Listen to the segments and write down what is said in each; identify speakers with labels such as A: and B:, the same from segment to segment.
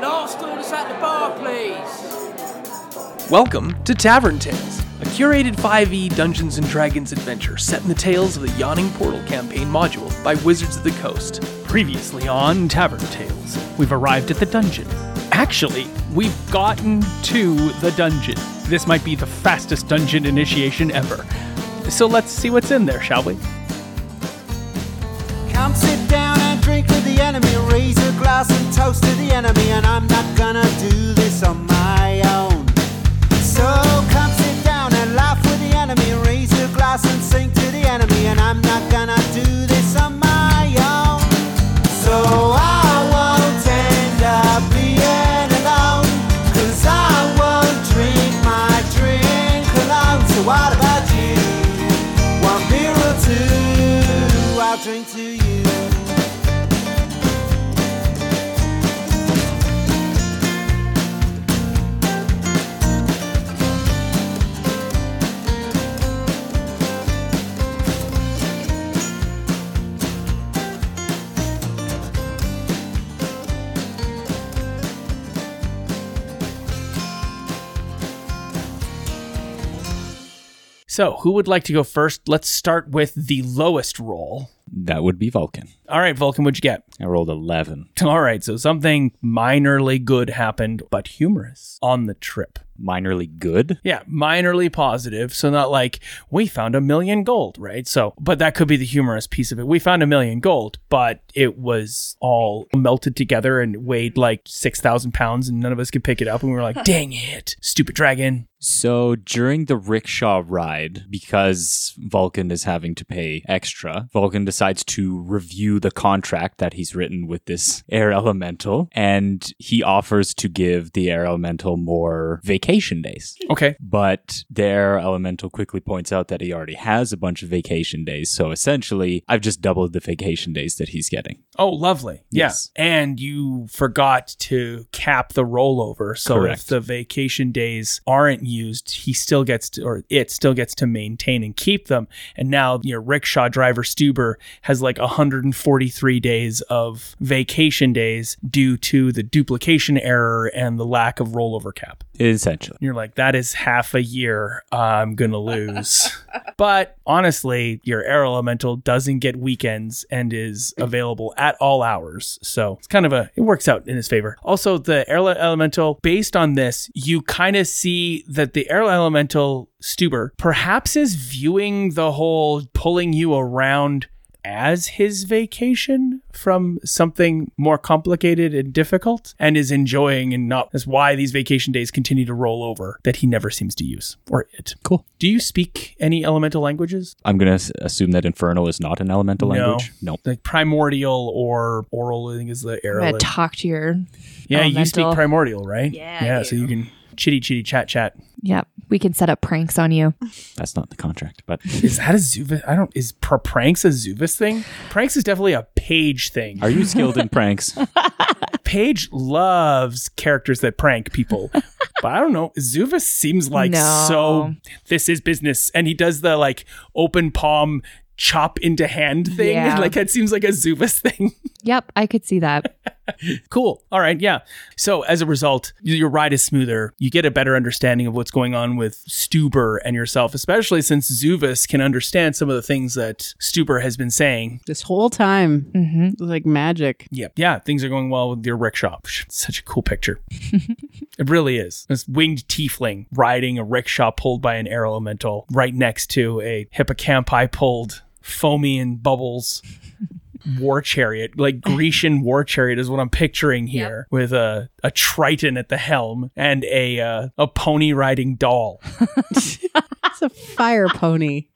A: Last orders at the bar, please.
B: Welcome to Tavern Tales, a curated 5e Dungeons and Dragons adventure set in the tales of the Yawning Portal campaign module by Wizards of the Coast.
C: Previously on Tavern Tales, we've arrived at the dungeon. Actually, we've gotten to the dungeon. This might be the fastest dungeon initiation ever. So let's see what's in there, shall we?
D: Glass and toast to the enemy. And I'm not gonna do this on So,
C: who would like to go first? Let's start with the lowest roll.
E: That would be Vulcan.
C: All right, Vulcan, what'd you get?
E: I rolled 11.
C: All right, so something minorly good happened, but humorous on the trip.
E: Minorly good.
C: Yeah, minorly positive. So not like we found a million gold, right? So, but that could be the humorous piece of it. We found a million gold, but it was all melted together and weighed like 6,000 pounds and none of us could pick it up. And we were like, dang it, stupid dragon.
E: So during the rickshaw ride, because Vulcan is having to pay extra, Vulcan decides to review the contract that he's written with this air elemental, and he offers to give the air elemental more vacation days.
C: Okay.
E: But the air elemental quickly points out that he already has a bunch of vacation days. So essentially, I've just doubled the vacation days that he's getting.
C: Oh, lovely.
E: Yes.
C: Yeah. And you forgot to cap the rollover. So
E: Correct.
C: if the vacation days aren't used, he still gets to, or it still gets to maintain and keep them. And now your rickshaw driver Stuber has like 143 days of vacation days due to the duplication error and the lack of rollover cap.
E: Essentially.
C: You're like, that is half a year I'm going to lose. but honestly, your air elemental doesn't get weekends and is available at all hours. So it's kind of a, it works out in his favor. Also, the air elemental, based on this, you kind of see that the air elemental Stuber perhaps is viewing the whole pulling you around as his vacation from something more complicated and difficult and is enjoying and not that's why these vacation days continue to roll over that he never seems to use or it
E: Cool.
C: do you speak any elemental languages
E: I'm going to assume that Infernal is not an elemental
C: No.
E: language. No.
C: like primordial or Auran i think is the
F: I'm
C: arrow
F: gonna talk to your.
C: yeah you speak primordial right
F: Yeah,
C: yeah
F: I
C: so you can chitty chitty chat chat
F: Yep, we can set up pranks on you.
E: That's not the contract, but
C: is that a zuvis i don't is pr- pranks a zuvis thing pranks is definitely a page thing
E: are you skilled in pranks?
C: Page loves characters that prank people. but I don't know. Zuvis seems like
F: No.
C: so this is business. And he does the like open palm chop into hand thing.
F: Yeah.
C: Like that seems like a Zuvis thing.
F: Yep, I could see that.
C: Cool. All right. Yeah. So as a result, your ride is smoother. You get a better understanding of what's going on with Stuber and yourself, especially since Zuvis can understand some of the things that Stuber has been saying.
G: This whole time,
F: hmm
G: like magic.
C: Yep. Yeah, things are going well with your rickshaw. Such a cool picture. it really is. This winged tiefling riding a rickshaw pulled by an air elemental right next to a hippocampi pulled foamy and bubbles war chariot. Like Grecian war chariot is what I'm picturing here with a, a triton at the helm and a uh, a pony riding doll.
G: It's a fire pony.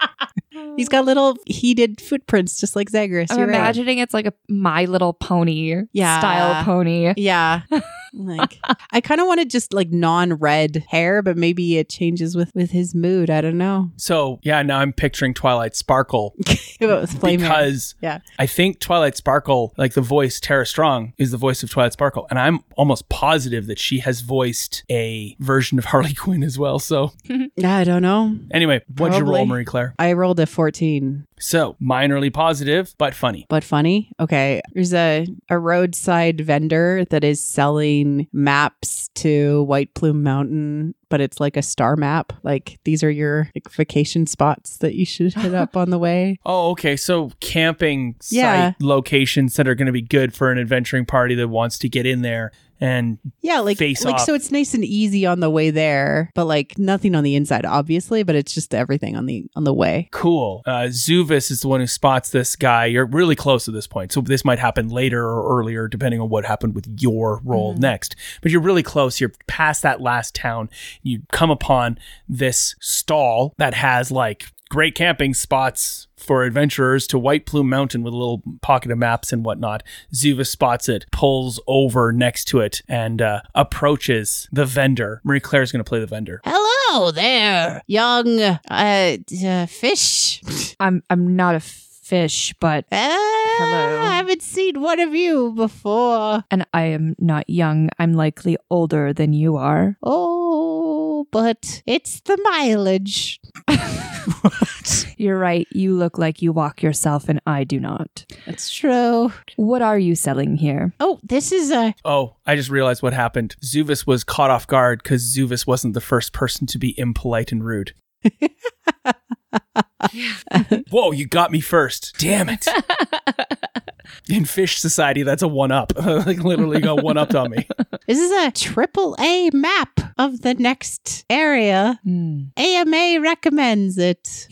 G: He's got little heated footprints, just like Zagreus.
F: I'm
G: You're right.
F: imagining it's like a My Little Pony
G: Yeah.
F: style pony.
G: Yeah. Like I kind of wanted just like non-red hair, but maybe it changes with with his mood. I don't know.
C: So yeah, now I'm picturing Twilight Sparkle
G: If it was hair.
C: because
G: Yeah.
C: I think Twilight Sparkle, like the voice Tara Strong, is the voice of Twilight Sparkle, and I'm almost positive that she has voiced a version of Harley Quinn as well. So
G: I don't know.
C: anyway, what'd you roll, Marie Claire?
G: I rolled a 14.
C: So, minorly positive, but funny.
G: but funny. Okay. There's a, a roadside vendor that is selling maps to White Plume Mountain, but it's like a star map. Like these are your like, vacation spots that you should hit up on the way.
C: Oh, okay. So, camping
G: Yeah.
C: site locations that are going to be good for an adventuring party that wants to get in there and
G: Yeah, like
C: Face
G: like
C: off.
G: so it's nice and easy on the way there, but like nothing on the inside, obviously, but it's just everything on the on the way.
C: Cool. Uh, Zuvis is the one who spots this guy. You're really close at this point. So this might happen later or earlier, depending on what happened with your role next. But you're really close. You're past that last town. You come upon this stall that has like great camping spots for adventurers to White Plume Mountain with a little pocket of maps and whatnot. Zuvis spots it, pulls over next to it, and uh, approaches the vendor. Marie Claire is going to play the vendor.
G: Hello there, young uh, uh fish.
F: I'm I'm not a fish, but
G: Hello. I haven't seen one of you before.
F: and I am not young. I'm likely older than you are.
G: Oh, but it's the mileage.
F: You're right. You look like you walk yourself, and I do not.
G: That's true.
F: What are you selling here?
G: Oh, this is a.
C: Oh, I just realized what happened. Zuvis was caught off guard because Zuvis wasn't the first person to be impolite and rude. Whoa, you got me first. Damn it. In Fish Society, that's a one up. like literally got one upped on me.
G: This is a triple A map of the next area.
F: Hmm.
G: AMA recommends it.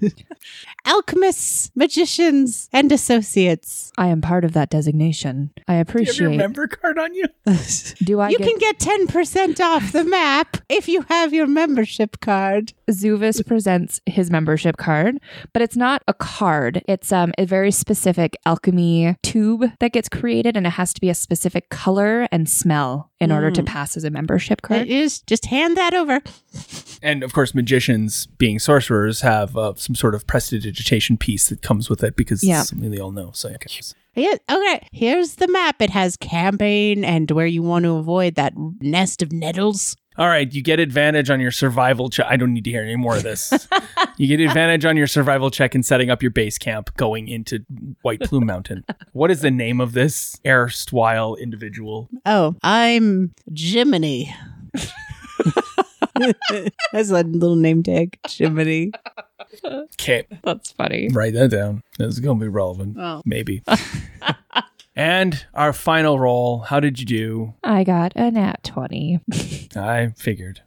G: Alchemists, magicians, and associates.
F: I am part of that designation. I
C: Do you have your
F: appreciate.
C: member card on you?
F: Do I
G: you
F: get
G: can get 10% off the map if you have your membership card.
F: Zuvis presents his membership card, but it's not a card. It's um, a very specific alchemy tube that gets created, and it has to be a specific color and smell in order to pass as a membership card.
G: is. Just hand that over.
C: And of course, magicians, being sorcerers, have uh, some sort of prestidigitation piece that comes with it because
F: Yeah.
C: it's something they all know. So, okay.
G: Yeah, okay, here's the map. It has campaign and where you want to avoid that nest of nettles.
C: All right, you get advantage on your survival check. I don't need to hear any more of this. you get advantage on your survival check in setting up your base camp going into White Plume Mountain. What is the name of this erstwhile individual?
G: Oh, I'm Jiminy. That's a little name tag. Jiminy.
C: Okay,
F: That's funny.
C: write that down. Is going to be relevant.
G: Oh.
C: Maybe. and our final roll. How did you do?
F: I got a nat 20.
C: I figured.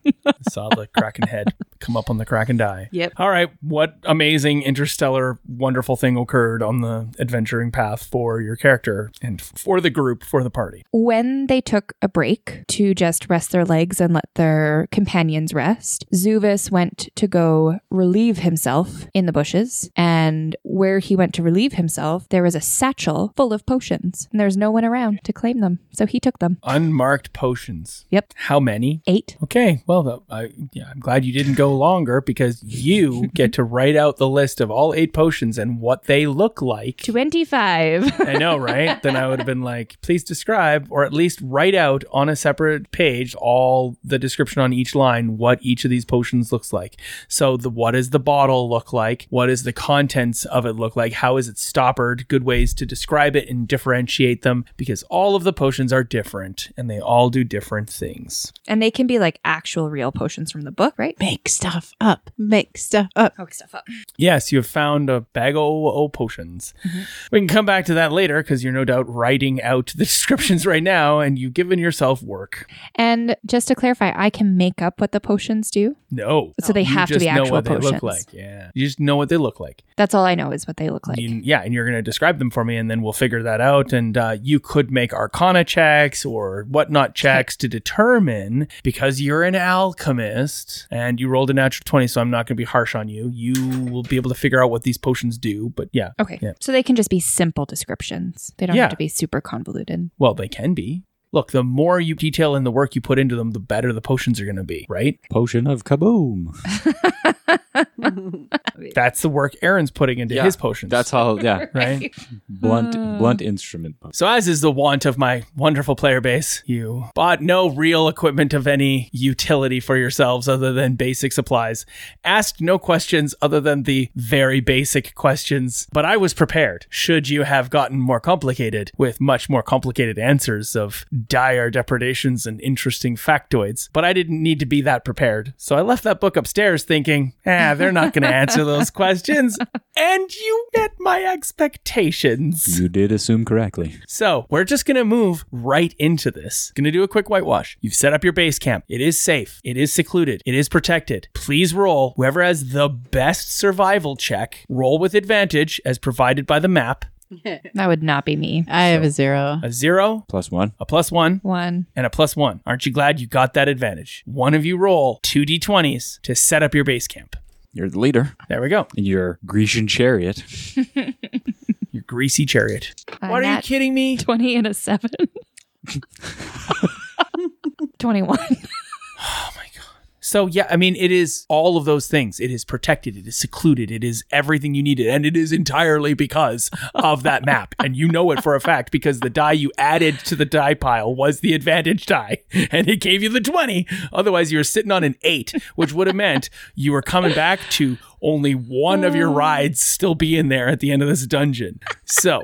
C: Saw the Kraken head come up on the crack and die.
G: Yep.
C: All right. What amazing, interstellar, wonderful thing occurred on the adventuring path for your character and for the group, for the party?
F: When they took a break to just rest their legs and let their companions rest, Zuvis went to go relieve himself in the bushes. And where he went to relieve himself, there was a satchel full of potions. And there's no one around to claim them. So he took them.
C: Unmarked potions.
F: Yep.
C: How many?
F: Eight.
C: Okay. Well, I, yeah, I'm glad you didn't go longer because you get to write out the list of all eight potions and what they look like.
F: 25.
C: I know, right? then I would have been like, please describe or at least write out on a separate page all the description on each line what each of these potions looks like. So the what does the bottle look like? What does the contents of it look like? How is it stoppered? Good ways to describe it and differentiate them because all of the potions are different and they all do different things.
F: and they can be like actual real potions from the book, right?
G: Make stuff up. Make stuff up.
F: Hook stuff up.
C: Yes, you have found a bag of o potions. We can come back to that later because you're no doubt writing out the descriptions right now and you've given yourself work.
F: And just to clarify, I can make up what the potions do.
C: No.
F: So they
C: You
F: have to
C: just
F: be
C: know
F: actual
C: what they look
F: potions.
C: like. Yeah. You just know what they look like.
F: That's all I know is what they look like.
C: You- yeah, and you're going to describe them for me, and then we'll figure that out. And uh, you could make Arcana checks or whatnot checks to determine because you're an alchemist and you rolled a natural twenty, so I'm not going to be harsh on you. You will be able to figure out what these potions do. But yeah,
F: Okay.
C: Yeah.
F: So they can just be simple descriptions. They don't
C: Yeah.
F: have to be super convoluted.
C: well, they can be. Look, the more you detail in the work you put into them, the better the potions are going to be, right?
E: Potion of kaboom.
C: That's the work Aaron's putting into
E: Yeah,
C: his potions.
E: That's how, yeah,
C: right.
E: blunt, hmm. blunt instrument.
C: So, as is the want of my wonderful player base, you bought no real equipment of any utility for yourselves other than basic supplies, asked no questions other than the very basic questions, but I was prepared. Should you have gotten more complicated with much more complicated answers of dire depredations and interesting factoids, but I didn't need to be that prepared. So, I left that book upstairs thinking, eh, ah, they're not going to answer those questions. And you met my expectations.
E: You did assume correctly.
C: So we're just gonna move right into this. Gonna do a quick whitewash. You've set up your base camp. It is safe. It is secluded. It is protected. Please roll. Whoever has the best survival check, roll with advantage as provided by the map.
F: That would not be me.
G: I have a zero.
C: A zero,
E: Plus one.
C: a plus one,
F: One.
C: and a plus one. Aren't you glad you got that advantage? One of you roll two d20s to set up your base camp.
E: You're the leader
C: There we go.
E: in your Grecian chariot.
C: Your greasy chariot.
F: A
C: what are you
F: nat
C: kidding me?
F: 20 and a 7. 21.
C: So yeah, I mean, it is all of those things. It is protected. It is secluded. It is everything you needed, and it is entirely because of that map. And you know it for a fact because the die you added to the die pile was the advantage die, and it gave you the twenty. Otherwise, you were sitting on an eight, which would have meant you were coming back to only one of your oh. rides still being there at the end of this dungeon. So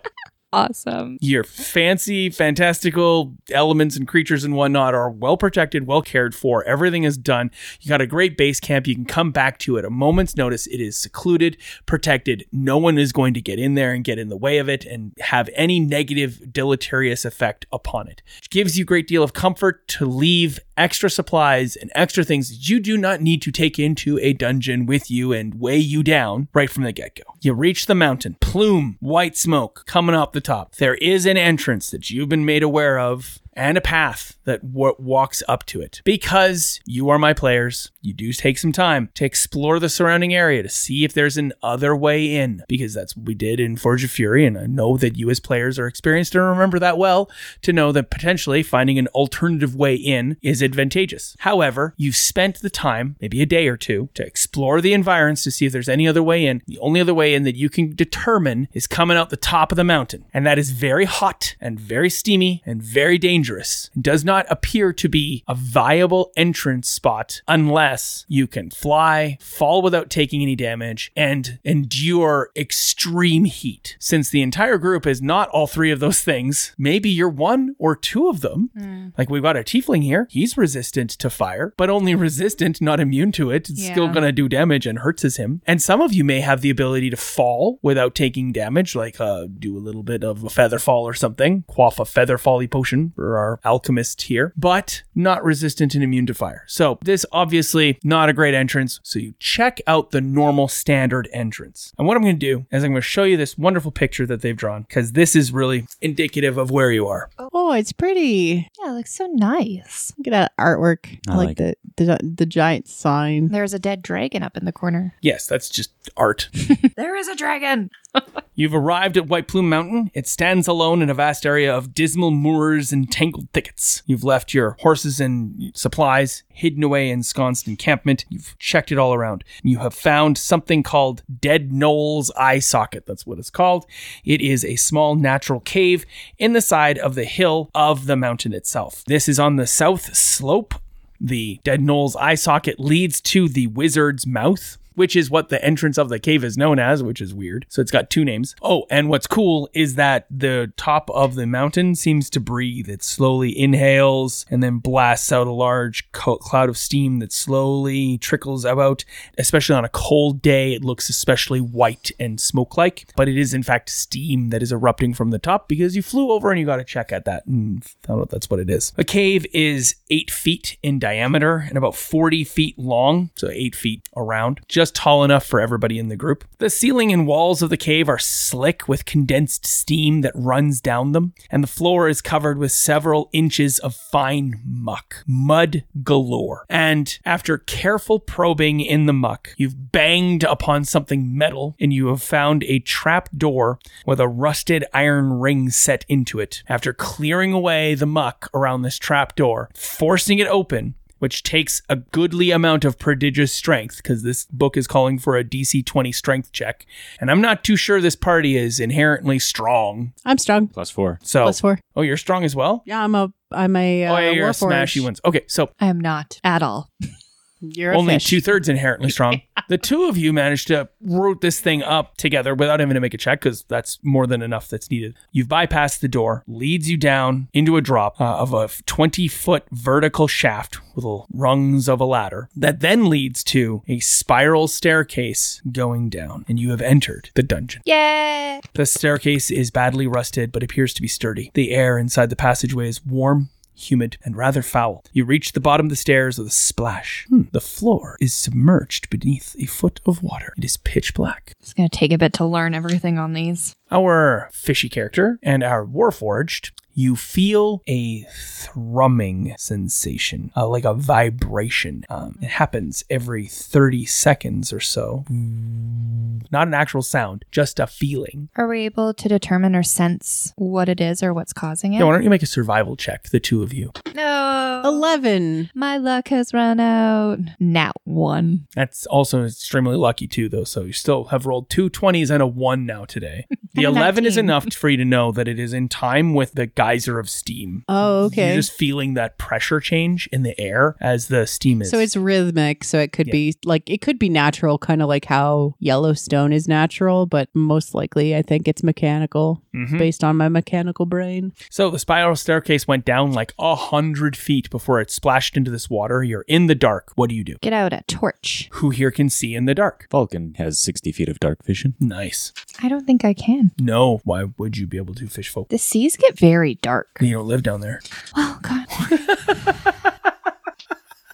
F: Awesome.
C: your fancy, fantastical elements and creatures and whatnot are well protected, well cared for. Everything is done. You got a great base camp. You can come back to at a moment's notice. It is secluded, protected. No one is going to get in there and get in the way of it and have any negative, deleterious effect upon it. It gives you a great deal of comfort to leave extra supplies and extra things that you do not need to take into a dungeon with you and weigh you down right from the get go. You reach the mountain, plume, white smoke coming up the top. There is an entrance that you've been made aware of and a path that w- walks up to it. Because you are my players, you do take some time to explore the surrounding area to see if there's an other way in, because that's what we did in Forge of Fury. And I know that you, as players, are experienced and remember that well to know that potentially finding an alternative way in is advantageous. However, you've spent the time, maybe a day or two, to explore the environs to see if there's any other way in. The only other way in that you can determine is coming out the top of the mountain. And that is very hot and very steamy and very dangerous. It does not appear to be a viable entrance spot unless you can fly, fall without taking any damage, and endure extreme heat. Since the entire group is not all three of those things, maybe you're one or two of them. Like we've got a tiefling here. He's resistant to fire, but only resistant, not immune to it. It's still going to do damage and hurts as him. And some of you may have the ability to fall without taking damage, like uh, do a little bit of a feather fall or something, quaff a feather folly potion for our alchemist here, but not resistant and immune to fire. So this obviously not a great entrance. So you check out the normal standard entrance. And what I'm going to do is I'm going to show you this wonderful picture that they've drawn because this is really indicative of where you are.
G: Oh, oh, it's pretty.
F: Yeah, it looks so nice.
G: Look at that artwork. I,
E: I
G: like,
E: like
G: the, the the giant sign.
F: There's a dead dragon up in the corner.
C: Yes, that's just art.
F: There is a dragon.
C: You've arrived at White Plume Mountain. It stands alone in a vast area of dismal moors and tangled thickets. You've left your horses and supplies hidden away in ensconced encampment. You've checked it all around. You have found something called Dead Knoll's Eye Socket. That's what it's called. It is a small natural cave in the side of the hill of the mountain itself. This is on the south slope the Dead Knoll's eye socket leads to the wizard's mouth, which is what the entrance of the cave is known as, which is weird. So it's got two names. Oh, and what's cool is that the top of the mountain seems to breathe. It slowly inhales and then blasts out a large co- cloud of steam that slowly trickles out. Especially on a cold day, it looks especially white and smoke like, but it is in fact steam that is erupting from the top because you flew over and you got to check at that and found out that's what it is. A cave is eight feet in diameter and about 40 feet long, so eight feet around, just tall enough for everybody in the group. The ceiling and walls of the cave are slick with condensed steam that runs down them, and the floor is covered with several inches of fine muck, mud galore. And after careful probing in the muck, you've banged upon something metal and you have found a trap door with a rusted iron ring set into it. After clearing away the muck around this trap door, forcing it open, which takes a goodly amount of prodigious strength because this book is calling for a DC 20 strength check. And I'm not too sure this party is inherently strong.
G: I'm strong.
E: Plus four.
C: So,
G: Plus four.
C: oh, you're strong as well?
G: Yeah, I'm a I'm a uh,
C: oh, yeah, you're a smashy ones. Okay, so
F: I am not at all.
G: You're
C: only two thirds inherently strong. the two of you managed to root this thing up together without having to make a check because that's more than enough that's needed. You've bypassed the door, leads you down into a drop uh, of a 20 foot vertical shaft with little rungs of a ladder that then leads to a spiral staircase going down, and you have entered the dungeon.
F: Yeah.
C: The staircase is badly rusted but appears to be sturdy. The air inside the passageway is warm. Humid and rather foul. You reach the bottom of the stairs with a splash. Hmm, The floor is submerged beneath a foot of water. It is pitch black.
F: It's going to take a bit to learn everything on these.
C: Our fishy character and our warforged, you feel a thrumming sensation, uh, like a vibration. Um, it happens every 30 seconds or so. Not an actual sound, just a feeling.
F: Are we able to determine or sense what it is or what's causing it?
C: Yeah, why don't you make a survival check, the two of you?
F: no.
G: Eleven.
F: My luck has run out. Now one.
C: That's also extremely lucky too, though. So you still have rolled two 20s and a one now today. The
F: And a
C: 11 is
F: 19.
C: enough for you to know that it is in time with the geyser of steam.
G: Oh, okay.
C: You're just feeling that pressure change in the air as the steam is.
G: So it's rhythmic, so it could
C: Yeah.
G: be like it could be natural, kind of like how Yellowstone is natural, but most likely I think it's mechanical
C: Mhm.
G: based on my mechanical brain.
C: So the spiral staircase went down like a hundred feet before it splashed into this water. You're in the dark. What do you do?
F: Get out a torch.
C: Who here can see in the dark?
E: Vulcan has 60 feet of dark vision.
C: Nice.
F: I don't think I can.
C: No. Why would you be able to fish folk?
F: The seas get very dark.
C: You don't live down there.
F: Oh, God.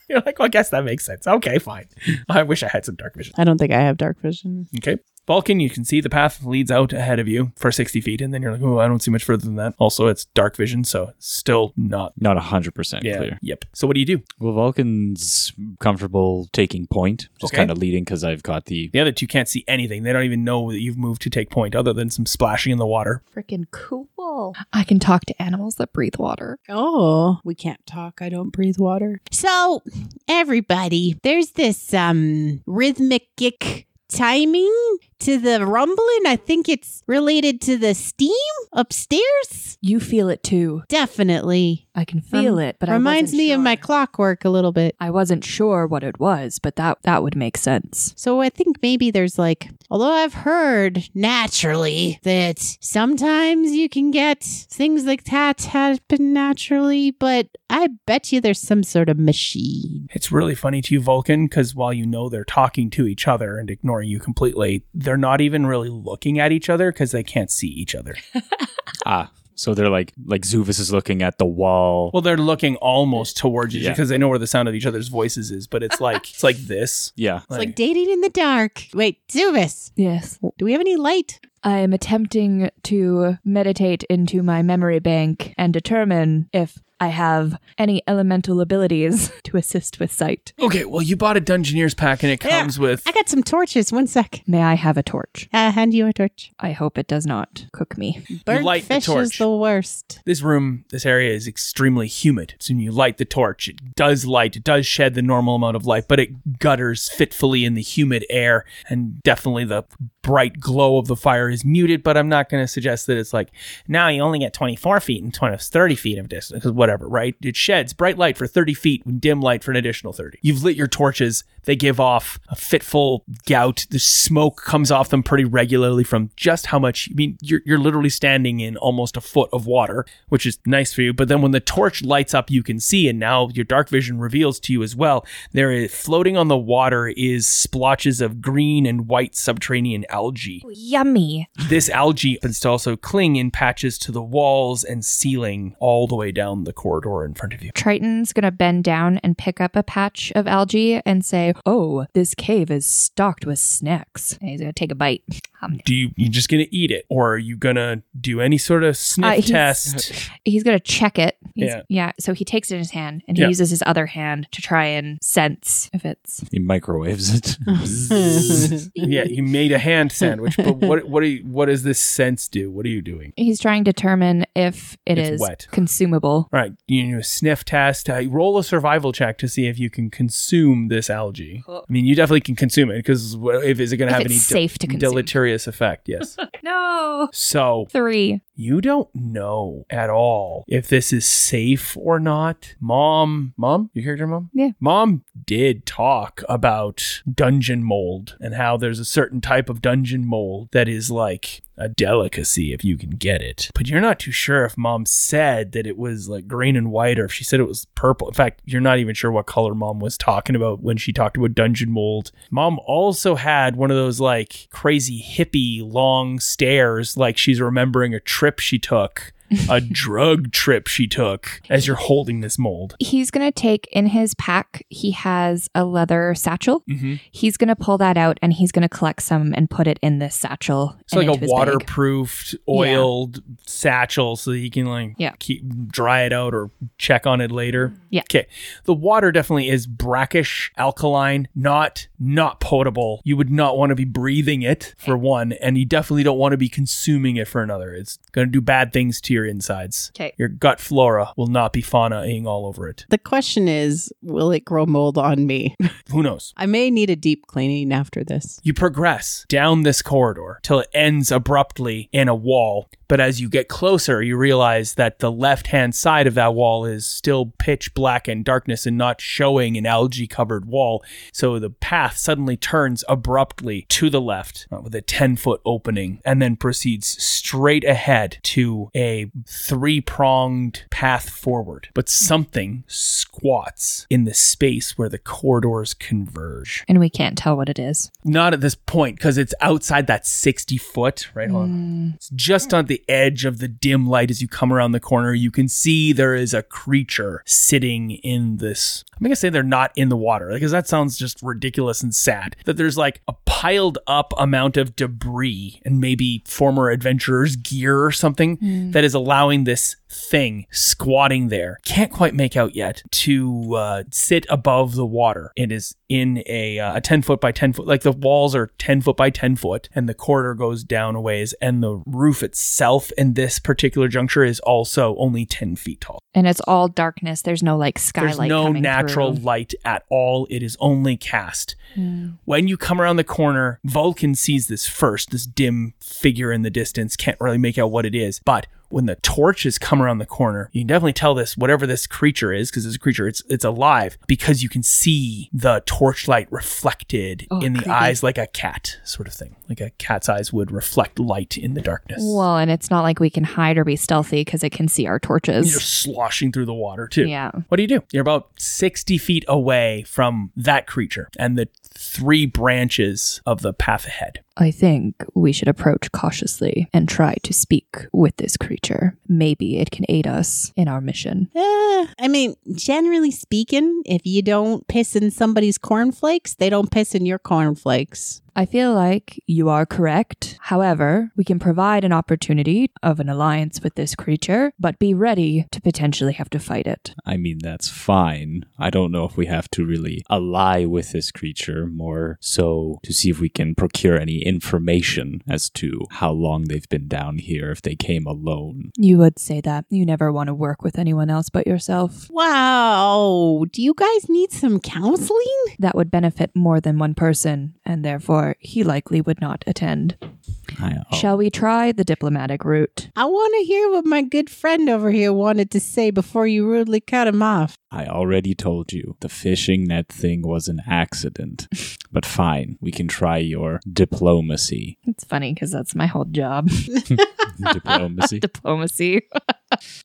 C: You're like, well, I guess that makes sense. Okay, fine. I wish I had some dark vision.
G: I don't think I have dark vision.
C: Okay. Vulcan, you can see the path leads out ahead of you for 60 feet, and then you're like, oh, I don't see much further than that. Also, it's dark vision, so it's still not.
E: Not 100%
C: Yeah.
E: clear.
C: Yep. So, what do you do?
E: Well, Vulcan's comfortable taking point, just
C: Okay.
E: kind of leading because I've got the.
C: The other two can't see anything. They don't even know that you've moved to take point, other than some splashing in the water.
F: Freaking cool. I can talk to animals that breathe water.
G: Oh, we can't talk. I don't breathe water. So, everybody, there's this um rhythmic timing to the rumbling. I think it's related to the steam upstairs.
F: You feel it too.
G: Definitely.
F: I can feel
G: Rem-
F: it, but I
G: reminds
F: wasn't
G: me of my clockwork a little bit.
F: I wasn't sure what it was, but that that would make sense.
G: So I think maybe there's like, although I've heard naturally that sometimes you can get things like that happen naturally, but I bet you there's some sort of machine.
C: It's really funny to you, Vulcan, because while you know they're talking to each other and ignoring you completely, they're not even really looking at each other because they can't see each other.
E: Ah. So they're like, like Zuvis is looking at the wall.
C: Well, they're looking almost towards you
E: Yeah.
C: because they know where the sound of each other's voices is, but it's like it's like this.
E: yeah.
G: It's like dating in the dark. Wait, Zuvis,
F: Yes.
G: do we have any light?
F: I am attempting to meditate into my memory bank and determine if I have any elemental abilities to assist with sight.
C: Okay, well, you bought a Dungeoneer's pack and it
G: Yeah.
C: comes with.
G: I got some torches. One sec.
F: May I have a torch?
G: I'll hand you a torch.
F: I hope it does not cook me.
G: Burnt
C: light the
G: fish is the worst.
C: This room, this area is extremely humid. So when you light the torch, it does light, it does shed the normal amount of light, but it gutters fitfully in the humid air. And definitely the bright glow of the fire is muted, but I'm not going to suggest that it's like, now you only get 24 feet and 20, 30 feet of distance, whatever, right? It sheds bright light for 30 feet and dim light for an additional 30. You've lit your torches, they give off a fitful gout. The smoke comes off them pretty regularly from just how much, I mean, you're, you're literally standing in almost a foot of water, which is nice for you. But then when the torch lights up, you can see, and now your dark vision reveals to you as well, there is floating on the water is splotches of green and white subterranean algae.
F: Yummy.
C: This algae happens to also cling in patches to the walls and ceiling all the way down the corridor in front of you.
F: Triton's gonna bend down and pick up a patch of algae and say, Oh, this cave is stocked with snacks. And he's gonna take a bite.
C: Do you you just gonna eat it, or are you gonna do any sort of sniff
F: Uh, he's-
C: test?
F: He's going to check it. He's,
C: Yeah.
F: yeah. So he takes it in his hand and he
C: Yeah.
F: uses his other hand to try and sense if it's.
E: He microwaves it.
C: yeah, he made a hand sandwich, but what what do you, what does this sense do? What are you doing?
F: He's trying to determine if it
C: It's
F: is
C: wet.
F: consumable.
C: All right, you do a sniff test. Uh, roll a survival check to see if you can consume this algae. I mean, you definitely can consume it because if is it going to
F: If
C: have
F: it's
C: any
F: safe to consume.
C: deleterious effect? Yes.
F: No.
C: so
F: Three.
C: you don't know at all if this is safe or not. Mom, mom, You hear your character, mom.
F: Yeah.
C: Mom did talk about dungeon mold and how there's a certain type of dungeon mold that is like a delicacy if you can get it. But you're not too sure if mom said that it was like green and white or if she said it was purple. In fact, you're not even sure what color mom was talking about when she talked about dungeon mold. Mom also had one of those like crazy hippie long stares like she's remembering a trip she took. A drug trip she took as you're holding this mold.
F: He's going to take in his pack, he has a leather satchel.
C: Mm-hmm.
F: He's going to pull that out and he's going to collect some and put it in this satchel.
C: It's like a
F: his bag.
C: waterproofed, oiled satchel so that you can like
F: Yeah.
C: keep dry it out or check on it later.
F: Yeah.
C: Okay. The water definitely is brackish, alkaline, not not potable. You would not want to be breathing it for one, and you definitely don't want to be consuming it for another. It's going to do bad things to your insides.
F: 'Kay.
C: Your gut flora will not be faunaing all over it.
G: The question is, will it grow mold on me?
C: Who knows?
G: I may need a deep cleaning after this.
C: You progress down this corridor till it ends abruptly in a wall. But as you get closer, you realize that the left hand side of that wall is still pitch black and darkness and not showing an algae covered wall. So the path suddenly turns abruptly to the left uh, with a 10 foot opening and then proceeds straight ahead to a three pronged path forward. But something squats in the space where the corridors converge
F: And we can't tell what it is.
C: not at this point because it's outside that 60 foot right hold on it's just on the edge of the dim light as you come around the corner you can see there is a creature sitting in this. I'm gonna say they're not in the water because that sounds just ridiculous and sad. That there's like a piled up amount of debris and maybe former adventurers gear or something hmm. that is allowing this thing squatting there can't quite make out yet to uh, sit above the water it is in a, uh, a 10 foot by 10 foot like the walls are 10 foot by 10 foot and the corridor goes down a ways and the roof itself in this particular juncture is also only 10 feet tall
F: And it's all darkness. There's no like skylight.
C: there's no natural
F: through.
C: light at all. It is only cast. When you come around the corner, Vulcan sees this first, this dim figure in the distance. Can't really make out what it is. But when the torches come around the corner, you can definitely tell this, whatever this creature is, because it's a creature, it's it's alive, because you can see the torchlight reflected
F: Oh,
C: in the
F: creepy.
C: eyes like a cat, sort of thing. Like a cat's eyes would reflect light in the darkness.
F: Well, and it's not like we can hide or be stealthy because it can see our torches.
C: You're sloshing through the water too.
F: Yeah.
C: What do you do? You're about 60 feet away from that creature and the three branches of the path ahead.
F: I think we should approach cautiously and try to speak with this creature. Maybe it can aid us in our mission.
G: Uh, I mean, generally speaking, if you don't piss in somebody's cornflakes, they don't piss in your cornflakes.
F: I feel like you are correct. However, we can provide an opportunity of an alliance with this creature, but be ready to potentially have to fight it.
E: I mean, that's fine. I don't know if we have to really ally with this creature, more so to see if we can procure any information as to how long they've been down here, if they came alone.
F: You would say that. You never want to work with anyone else but yourself.
G: Wow. Do you guys need some counseling?
F: That would benefit more than one person, and therefore he likely would not attend. Shall we try the diplomatic route?
G: I want to hear what my good friend over here wanted to say before you rudely cut him off.
E: I already told you the fishing net thing was an accident. but fine, we can try your diplomacy.
F: It's funny because that's my whole job.
E: diplomacy.
F: Diplomacy.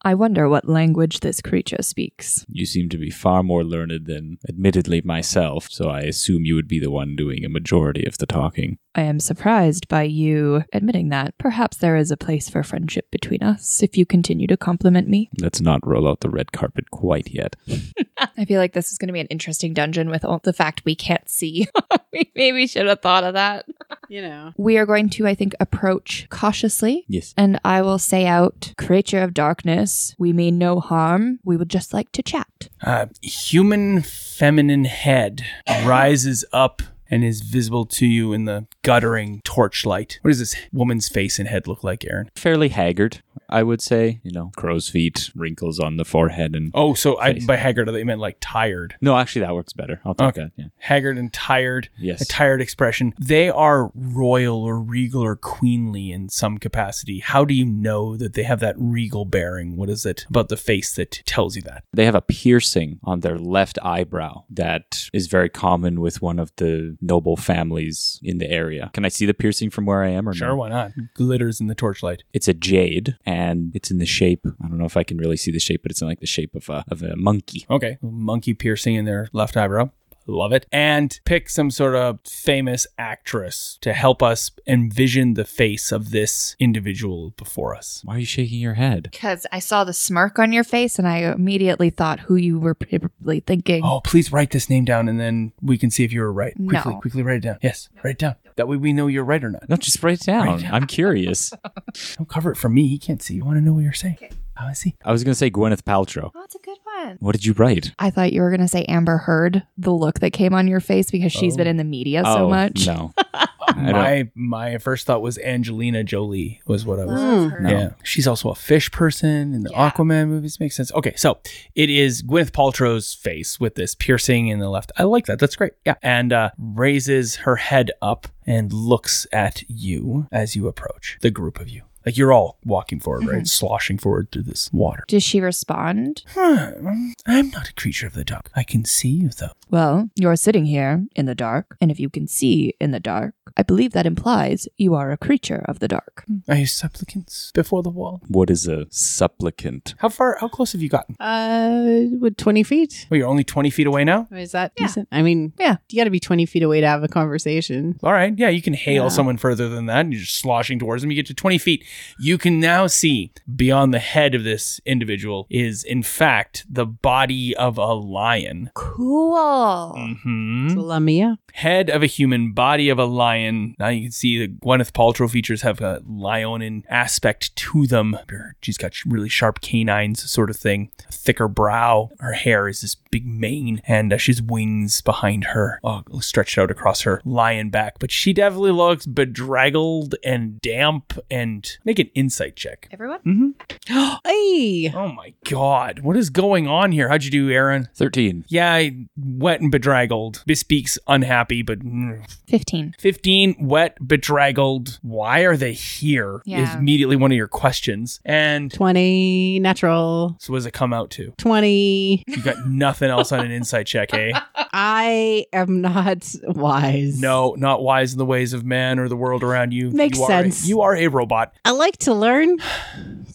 F: I wonder what language this creature speaks.
E: You seem to be far more learned than, admittedly, myself, so I assume you would be the one doing a majority of the talking.
F: I am surprised by you admitting that. Perhaps there is a place for friendship between us if you continue to compliment me.
E: Let's not roll out the red carpet quite yet.
F: I feel like this is going to be an interesting dungeon with all the fact we can't see. we maybe should have thought of that.
G: you know.
F: We are going to, I think, approach cautiously.
E: Yes.
F: And I will say out, creature of darkness, we mean no harm. We would just like to chat.
C: Uh, human feminine head rises up and is visible to you in the guttering torchlight. What does this woman's face and head look like, Aaron?
E: Fairly haggard, I would say. You know, crow's feet, wrinkles on the forehead, and
C: Oh, so I, by haggard, they meant like tired.
E: no, actually, that works better. I'll take
C: Okay.
E: that. Yeah.
C: Haggard and tired.
E: Yes.
C: A tired expression. They are royal or regal or queenly in some capacity. How do you know that they have that regal bearing? What is it about the face that tells you that?
E: They have a piercing on their left eyebrow that is very common with one of the noble families in the area. Can I see the piercing from where I am or
C: Sure,
E: no?
C: why not? Glitters in the torchlight.
E: It's a jade and it's in the shape. I don't know if I can really see the shape, but it's in like the shape of a of a monkey.
C: Okay. Monkey piercing in their left eyebrow. Love it. And pick some sort of famous actress to help us envision the face of this individual before us.
E: Why are you shaking your head?
F: Because I saw the smirk on your face and I immediately thought who you were probably thinking.
C: Oh, please write this name down and then we can see if you were right.
F: No.
C: Quickly, quickly write it down. Yes, write it down. That way we know you're right or not.
E: No, just write it down. I'm curious.
C: Don't cover it from me. He can't see. You want to know what you're saying. How is he?
E: I was gonna say Gwyneth Paltrow.
F: Oh, that's a good one.
E: What did you write?
F: I thought you were going to say Amber Heard, the look that came on your face because she's
C: Oh.
F: been in the media so
E: oh,
F: much.
E: No. I don't-
C: My my first thought was Angelina Jolie was what I was.
F: Love her.
E: No.
C: Yeah, she's also a fish person in the
F: Yeah.
C: Aquaman movies. Makes sense. Okay, so it is Gwyneth Paltrow's face with this piercing in the left. I like that. That's great. Yeah, and uh, raises her head up and looks at you as you approach the group of you. Like you're all walking forward, right? Sloshing forward through this water.
F: Does she respond?
C: Hmm, I'm not a creature of the dark. I can see you though.
F: Well, you're sitting here in the dark, and if you can see in the dark, I believe that implies you are a creature of the dark.
C: Are you supplicants before the wall?
E: What is a supplicant?
C: How far? How close have you gotten?
G: Uh, with 20 feet?
C: Well, you're only 20 feet away now.
G: Is that decent? I mean,
F: Yeah.
G: you got to be 20 feet away to have a conversation.
C: All right. Yeah, you can hail
G: Yeah.
C: someone further than that. And you're just sloshing towards them. You get to 20 feet. You can now see beyond the head of this individual is, in fact, the body of a lion.
F: Cool.
C: Hmm
G: So Lamia.
C: Head of a human, body of a lion. Now you can see the Gwyneth Paltrow features have a lionin aspect to them. She's got really sharp canines, sort of thing. A thicker brow. Her hair is this big mane, and uh, she has wings behind her, uh, stretched out across her lion back. But she definitely looks bedraggled and damp. And make an insight check.
F: Everyone?
G: hey!
C: Oh my god, what is going on here? How'd you do, Aaron?
E: 13.
C: Yeah, I- wet and bedraggled. Bespeaks unhappy, but mm,
F: 15.
C: 15 wet bedraggled why are they here? Is
F: Yeah.
C: immediately one of your questions and
G: 20 natural.
C: so what does it come out to
G: 20.
C: you got nothing else on an insight check eh
G: I am not wise.
C: no not wise in the ways of man or the world around you
G: Makes
C: you are a-
G: sense.
C: you are a robot
G: I like to learn.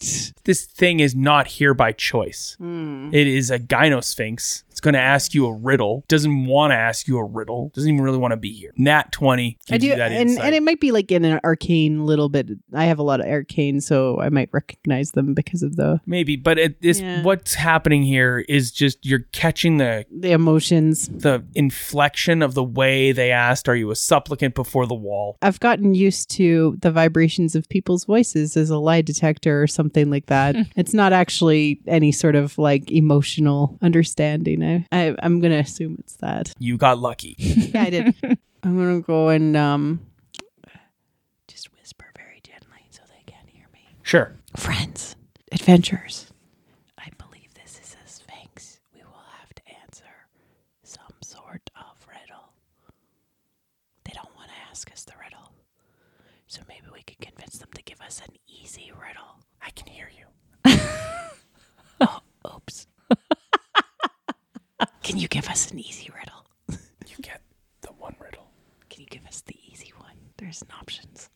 C: this thing is not here by choice it is a gynosphinx going to ask you a riddle doesn't want to ask you a riddle doesn't even really want to be here nat 20
G: I do,
C: you that
G: and, and it might be like in an arcane little bit. I have a lot of arcane, so I might recognize them because of the
C: maybe but it, this
G: Yeah.
C: what's happening here is just you're catching the
G: the emotions.
C: the inflection of the way they asked, Are you a supplicant before the wall?
G: I've gotten used to the vibrations of people's voices as a lie detector or something like that. it's not actually any sort of like emotional understanding. I, I I'm gonna assume it's that.
C: You got lucky.
G: Yeah, I did. I'm gonna go and um just whisper very gently so they can't hear me.
C: Sure.
G: Friends, adventurers. I believe this is a sphinx. We will have to answer some sort of riddle. They don't want to ask us the riddle. So maybe we could convince them to give us an easy riddle. I can hear you. oh, oops. Can you give us an easy riddle?
C: You get the one riddle.
G: Can you give us the easy one? There's an options.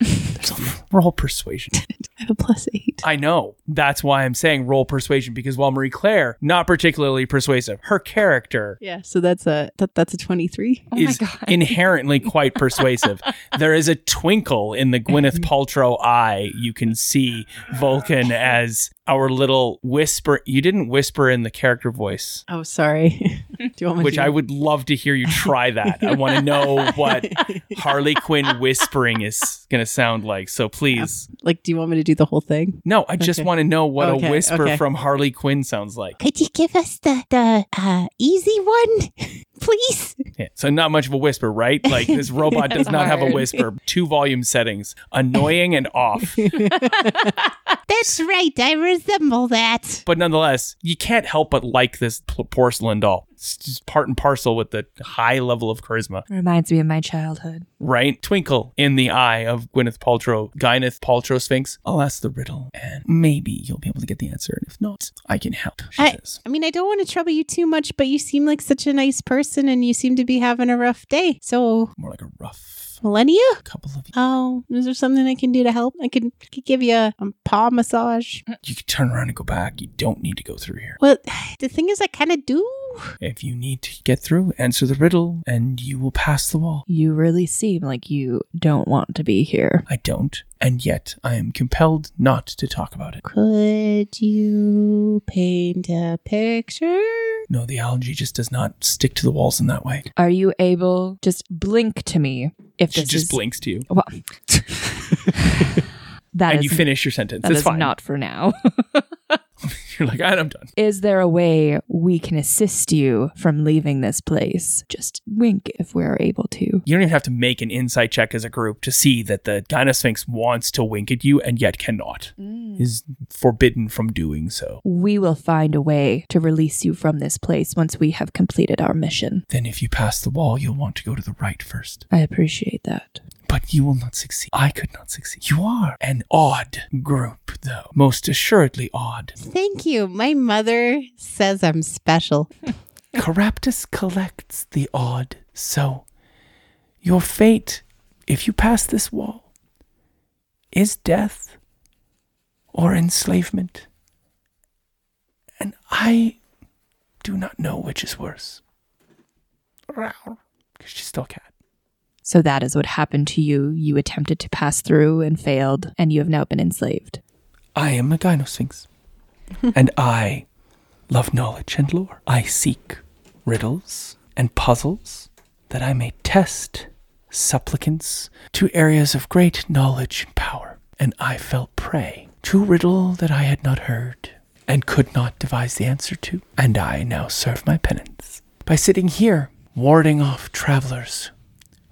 G: There's only
C: Roll persuasion.
G: I have a plus eight.
C: I know. That's why I'm saying roll persuasion because while Marie Claire, not particularly persuasive, her character
G: Yeah, so that's a that, that's a twenty-three.
F: Oh my
C: is
F: God.
C: inherently quite persuasive. there is a twinkle in the Gwyneth Paltrow eye. You can see Vulcan as our little whisper. You didn't whisper in the character voice.
G: Oh, sorry. You want me
C: which
G: to-
C: I would love to hear you try that. I want to know what Harley Quinn whispering is going to sound like. So please.
G: Like, do you want me to do the whole thing?
C: No, I just
G: Okay.
C: want to know what
G: Okay,
C: a whisper
G: okay.
C: from Harley Quinn sounds like.
H: Could you give us the the uh, easy one, please?
C: Yeah, so not much of a whisper, right? Like this robot does not have a whisper. Two volume settings, annoying and off.
H: That's right. I resemble that.
C: But nonetheless, you can't help but like this p- porcelain doll. It's just part and parcel with the high level of charisma,
F: Reminds me of my childhood.
C: right? Twinkle in the eye of Gwyneth Paltrow, Gwyneth Paltrow Sphinx. I'll ask the riddle, and maybe you'll be able to get the answer. And if not, I can help. She
G: I,
C: says.
G: I mean, I don't want to trouble you too much, but you seem like such a nice person and you seem to be having a rough day. So,
C: More like a rough
G: Millennia?
C: A couple of.
G: Oh, is there something I can do to help? I could, could give you a, a paw massage.
C: You can turn around and go back. You don't need to go through here.
G: Well, the thing is, I kind of do.
C: If you need to get through, answer the riddle, and you will pass the wall.
F: You really seem like you don't want to be here.
C: I don't, and yet I am compelled not to talk about it.
G: Could you paint a picture?
C: No, the allergy just does not stick to the walls in that way.
F: Are you able just blink to me if
C: She
F: this
C: just
F: is
C: blinks to you,
F: Well, that
C: and
F: is
C: you finish your sentence.
F: that
C: it's
F: is
C: fine.
F: not for now.
C: You're like, "And I'm done.
F: is there a way we can assist you from leaving this place? Just wink if we're able to.
C: You don't even have to make an insight check as a group to see that the Gynosphinx wants to wink at you and yet cannot. Mm. Is forbidden from doing so.
F: We will find a way to release you from this place once we have completed our mission.
C: Then, if you pass the wall, you'll want to go to the right first.
F: I appreciate that.
C: But you will not succeed. I could not succeed. You are an odd group, though. Most assuredly odd.
G: Thank you. My mother says I'm special.
C: Caraptus collects the odd. So, your fate, if you pass this wall, is death or enslavement. And I do not know which is worse. Because she's still cat.
F: So that is what happened to you. You attempted to pass through and failed, and you have now been enslaved.
C: I am a Gynosphinx. and I love knowledge and lore. I seek riddles and puzzles that I may test supplicants to areas of great knowledge and power. And I fell prey to a riddle that I had not heard and could not devise the answer to. And I now serve my penance by sitting here, warding off travelers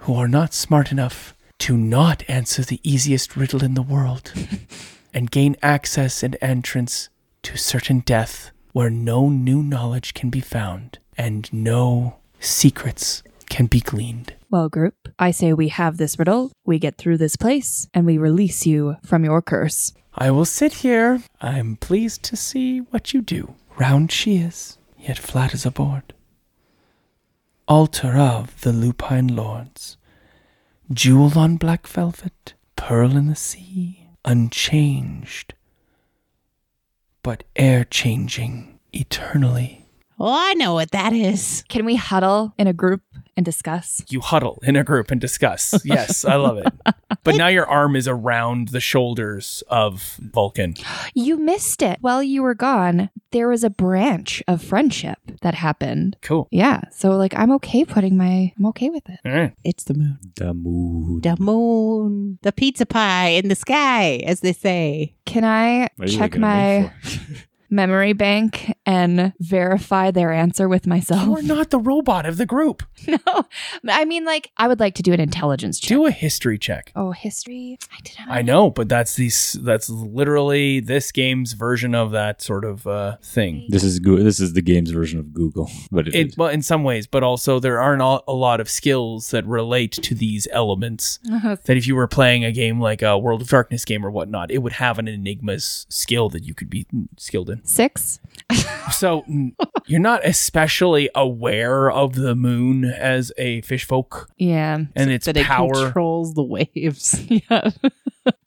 C: who are not smart enough to not answer the easiest riddle in the world and gain access and entrance to certain death where no new knowledge can be found and no secrets can be gleaned.
F: Well, group, I say we have this riddle, we get through this place, and we release you from your curse.
C: I will sit here. I'm pleased to see what you do. Round she is, yet flat as a board. Altar of the lupine lords. Jewel on black velvet, pearl in the sea, unchanged, but air changing eternally.
G: Oh, I know what that is.
F: Can we huddle in a group and discuss?
C: You huddle in a group and discuss. Yes, I love it. But now your arm is around the shoulders of Vulcan.
F: You missed it. While you were gone, there was a branch of friendship that happened.
C: Cool.
F: Yeah. So, like, I'm okay putting my, I'm okay with it.
C: All right.
G: It's the moon.
E: The mood.
G: The moon. The pizza pie in the sky, as they say.
F: Can I
E: What are you
F: check
E: looking at me
F: my memory bank and verify their answer with myself?
C: You are not the robot of the group.
F: no. I mean, like, I would like to do an intelligence check.
C: Do a history check.
F: Oh, history? I didn't.
C: I know, but that's these that's literally this game's version of that sort of uh, thing.
E: This is Goo- this is the game's version of Google, but it,
C: It, well, in some ways, but also there aren't a a lot of skills that relate to these elements. that if you were playing a game like a World of Darkness game or whatnot, it would have an Enigma's skill that you could be mm, skilled in.
F: Six?
C: So mm, you're not especially aware of the moon as a fish folk
F: Yeah.
C: and its
G: that it
C: power.
G: controls the waves.
F: Yeah.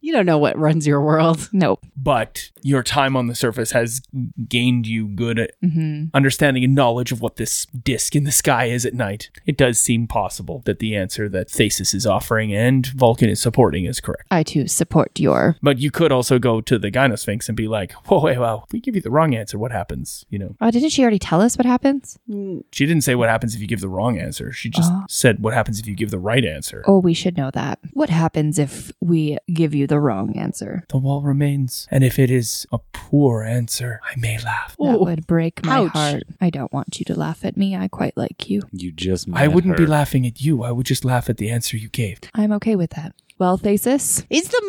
G: You don't know what runs your world.
F: nope.
C: but your time on the surface has gained you good
F: hmm
C: understanding and knowledge of what this disk in the sky is at night. It does seem possible that the answer that Thesis is offering and Vulcan is supporting is correct.
F: I too support your.
C: But you could also go to the Gynosphinx and be like, whoa, wait, well, if we give you the wrong answer, what happens? You know,
F: Oh, didn't she already tell us what happens?
C: she didn't say what happens if you give the wrong answer. She just
F: Oh.
C: said what happens if you give the right answer.
F: Oh, we should know that. What happens if we give you the wrong answer?
C: The wall remains. And if it is a poor answer, I may laugh.
F: That
G: Ooh.
F: would break my
G: Ouch.
F: heart. I don't want you to laugh at me. I quite like you.
E: You just
C: I
E: met
C: wouldn't be
E: her.
C: laughing at you. I would just laugh at the answer you gave.
F: I'm okay with that. Well, Thesis,
G: It's the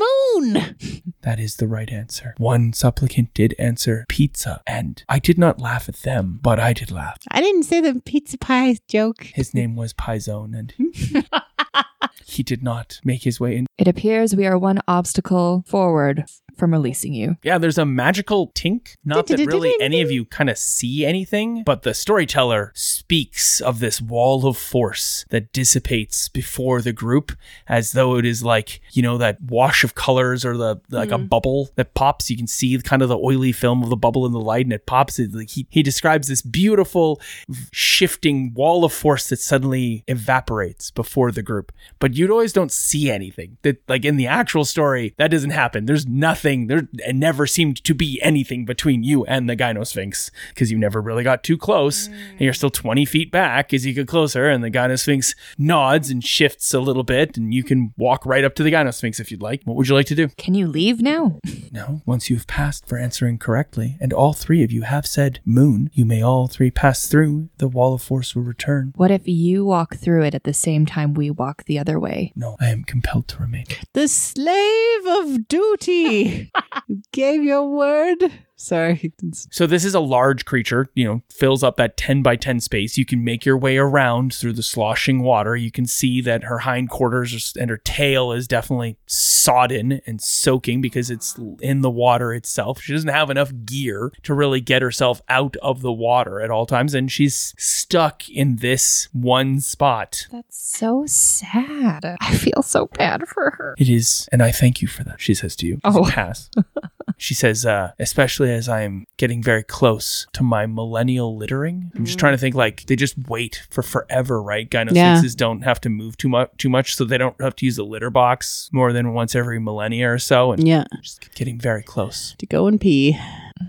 G: moon.
C: That is the right answer. One supplicant did answer pizza, and I did not laugh at them, but I did laugh.
G: I didn't say the pizza pie joke.
C: His name was Piezone, and he did not make his way in.
F: it appears we are one obstacle forward from releasing you.
C: Yeah, there's a magical tink. Not that really any of you kind of see anything, but the storyteller speaks of this wall of force that dissipates before the group as though it is like, you know, that wash of colors or the like a mm. bubble that pops. You can see kind of the oily film of the bubble in the light and it pops. It, like he, he describes this beautiful shifting wall of force that suddenly evaporates before the group. But you always don't see anything. That like in the actual story, that doesn't happen. There's nothing. There never seemed to be anything between you and the Gynosphinx because you never really got too close, and you're still 20 feet back as you get closer. And the Gynosphinx nods and shifts a little bit, and you can walk right up to the Gynosphinx if you'd like. What would you like to do?
F: Can you leave now?
C: No, once you've passed for answering correctly, and all three of you have said moon, you may all three pass through. The wall of force will return.
F: What if you walk through it at the same time we walk the other way?
C: No, I am compelled to remain.
G: The slave of duty. you gave your word. Sorry.
C: So this is a large creature, you know, fills up that 10 by 10 space. You can make your way around through the sloshing water. You can see that her hindquarters are, and her tail is definitely sodden and soaking because it's in the water itself. She doesn't have enough gear to really get herself out of the water at all times and she's stuck in this one spot.
F: That's so sad. I feel so bad for her.
C: It is, and I thank you for that, she says to you. you
F: Oh.
C: pass. she says, uh, especially as I'm getting very close to my millennial littering. I'm just trying to think like they just wait for forever, right?
G: Yeah.
C: Don't have to move too much too much, so they don't have to use the litter box more than once every millennia or so. And
G: Yeah.
C: just getting very close.
G: To go and pee.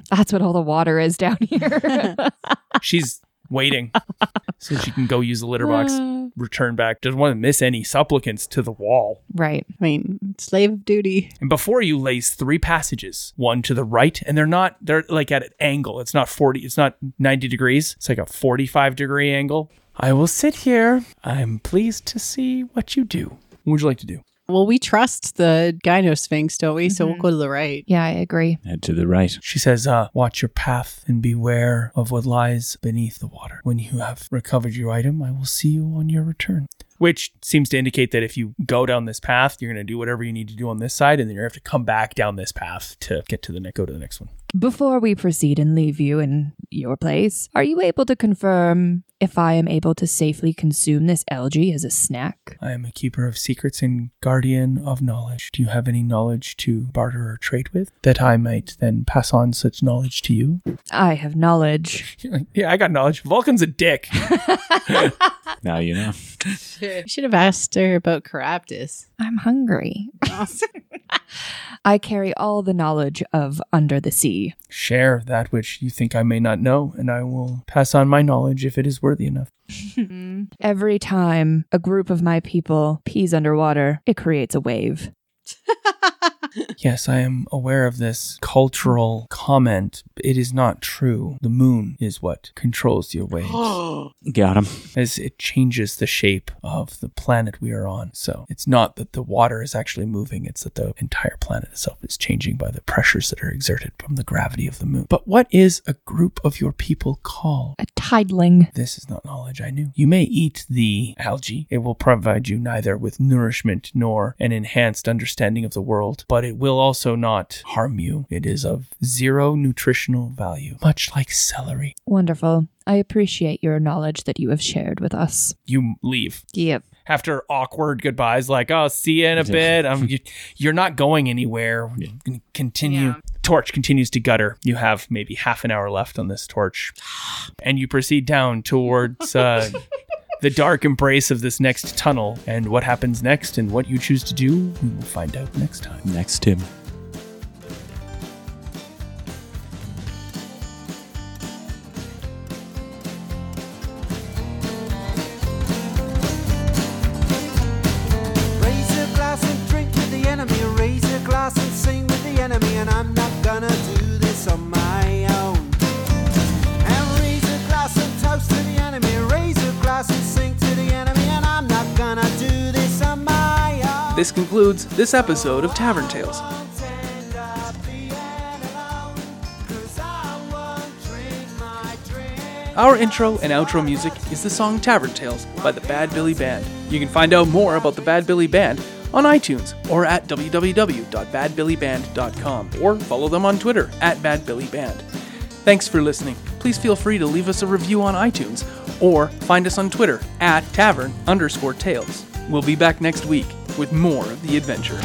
F: That's what all the water is down here.
C: She's waiting so she can go use the litter box, return back. Doesn't want to miss any supplicants to the wall.
F: right.
G: I mean, slave of duty.
C: And before you lays three passages, one to the right, and they're not they're like at an angle. It's not 40, it's not 90 degrees. It's like a 45 degree angle. I will sit here. I'm pleased to see what you do. What would you like to do?
G: Well, we trust the Gynosphinx, don't we? So we'll go to the right.
F: Yeah, I agree.
E: Head to the right.
C: She says, uh, watch your path and beware of what lies beneath the water. When you have recovered your item, I will see you on your return. Which seems to indicate that if you go down this path, you're going to do whatever you need to do on this side, and then you have to come back down this path to get to the next, go to the next one.
F: Before we proceed and leave you in your place, are you able to confirm if I am able to safely consume this algae as a snack?
C: I am a keeper of secrets and guardian of knowledge. Do you have any knowledge to barter or trade with that I might then pass on such knowledge to you?
F: I have knowledge.
C: yeah, I got knowledge. Vulcan's a dick.
E: Now you know.
G: You should have asked her about Caraptus.
F: I'm hungry. I carry all the knowledge of under the sea.
C: Share that which you think I may not know, and I will pass on my knowledge if it is worthy enough.
F: Every time a group of my people pees underwater, it creates a wave.
C: Yes, I am aware of this cultural comment. It is not true. The moon is what controls your waves.
E: Got him.
C: as it changes the shape of the planet we are on. So it's not that the water is actually moving, it's that the entire planet itself is changing by the pressures that are exerted from the gravity of the moon. But what is a group of your people called?
F: A tidling.
C: This is not knowledge I knew. You may eat the algae. It will provide you neither with nourishment nor an enhanced understanding of the world, but it will also not harm you. It is of zero nutritional value, much like celery.
F: Wonderful. I appreciate your knowledge that you have shared with us.
C: You leave.
F: Yep.
C: after awkward goodbyes, like "Oh, see you in a bit." Um, you, you're not going anywhere. We're gonna continue
E: torch continues to gutter. You have maybe half an hour left on this torch, and you proceed down towards uh, the dark embrace of this next tunnel. And what happens next, and what you choose to do, we will find out next time.
D: Next, Tim.
I: This
C: episode of Tavern Tales. Our intro and outro music is the song Tavern Tales by the Bad Billy Band. You can find out more about the Bad Billy Band on iTunes or at www.badbillyband.com or follow them on Twitter at badbillyband. Thanks for listening. Please feel free to leave us a review on iTunes or find us on Twitter at tavern underscore tales. We'll be back next week with more of the adventure.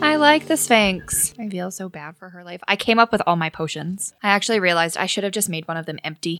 F: I like the Sphinx. I feel so bad for her life. I came up with all my potions. I actually realized I should have just made one of them empty.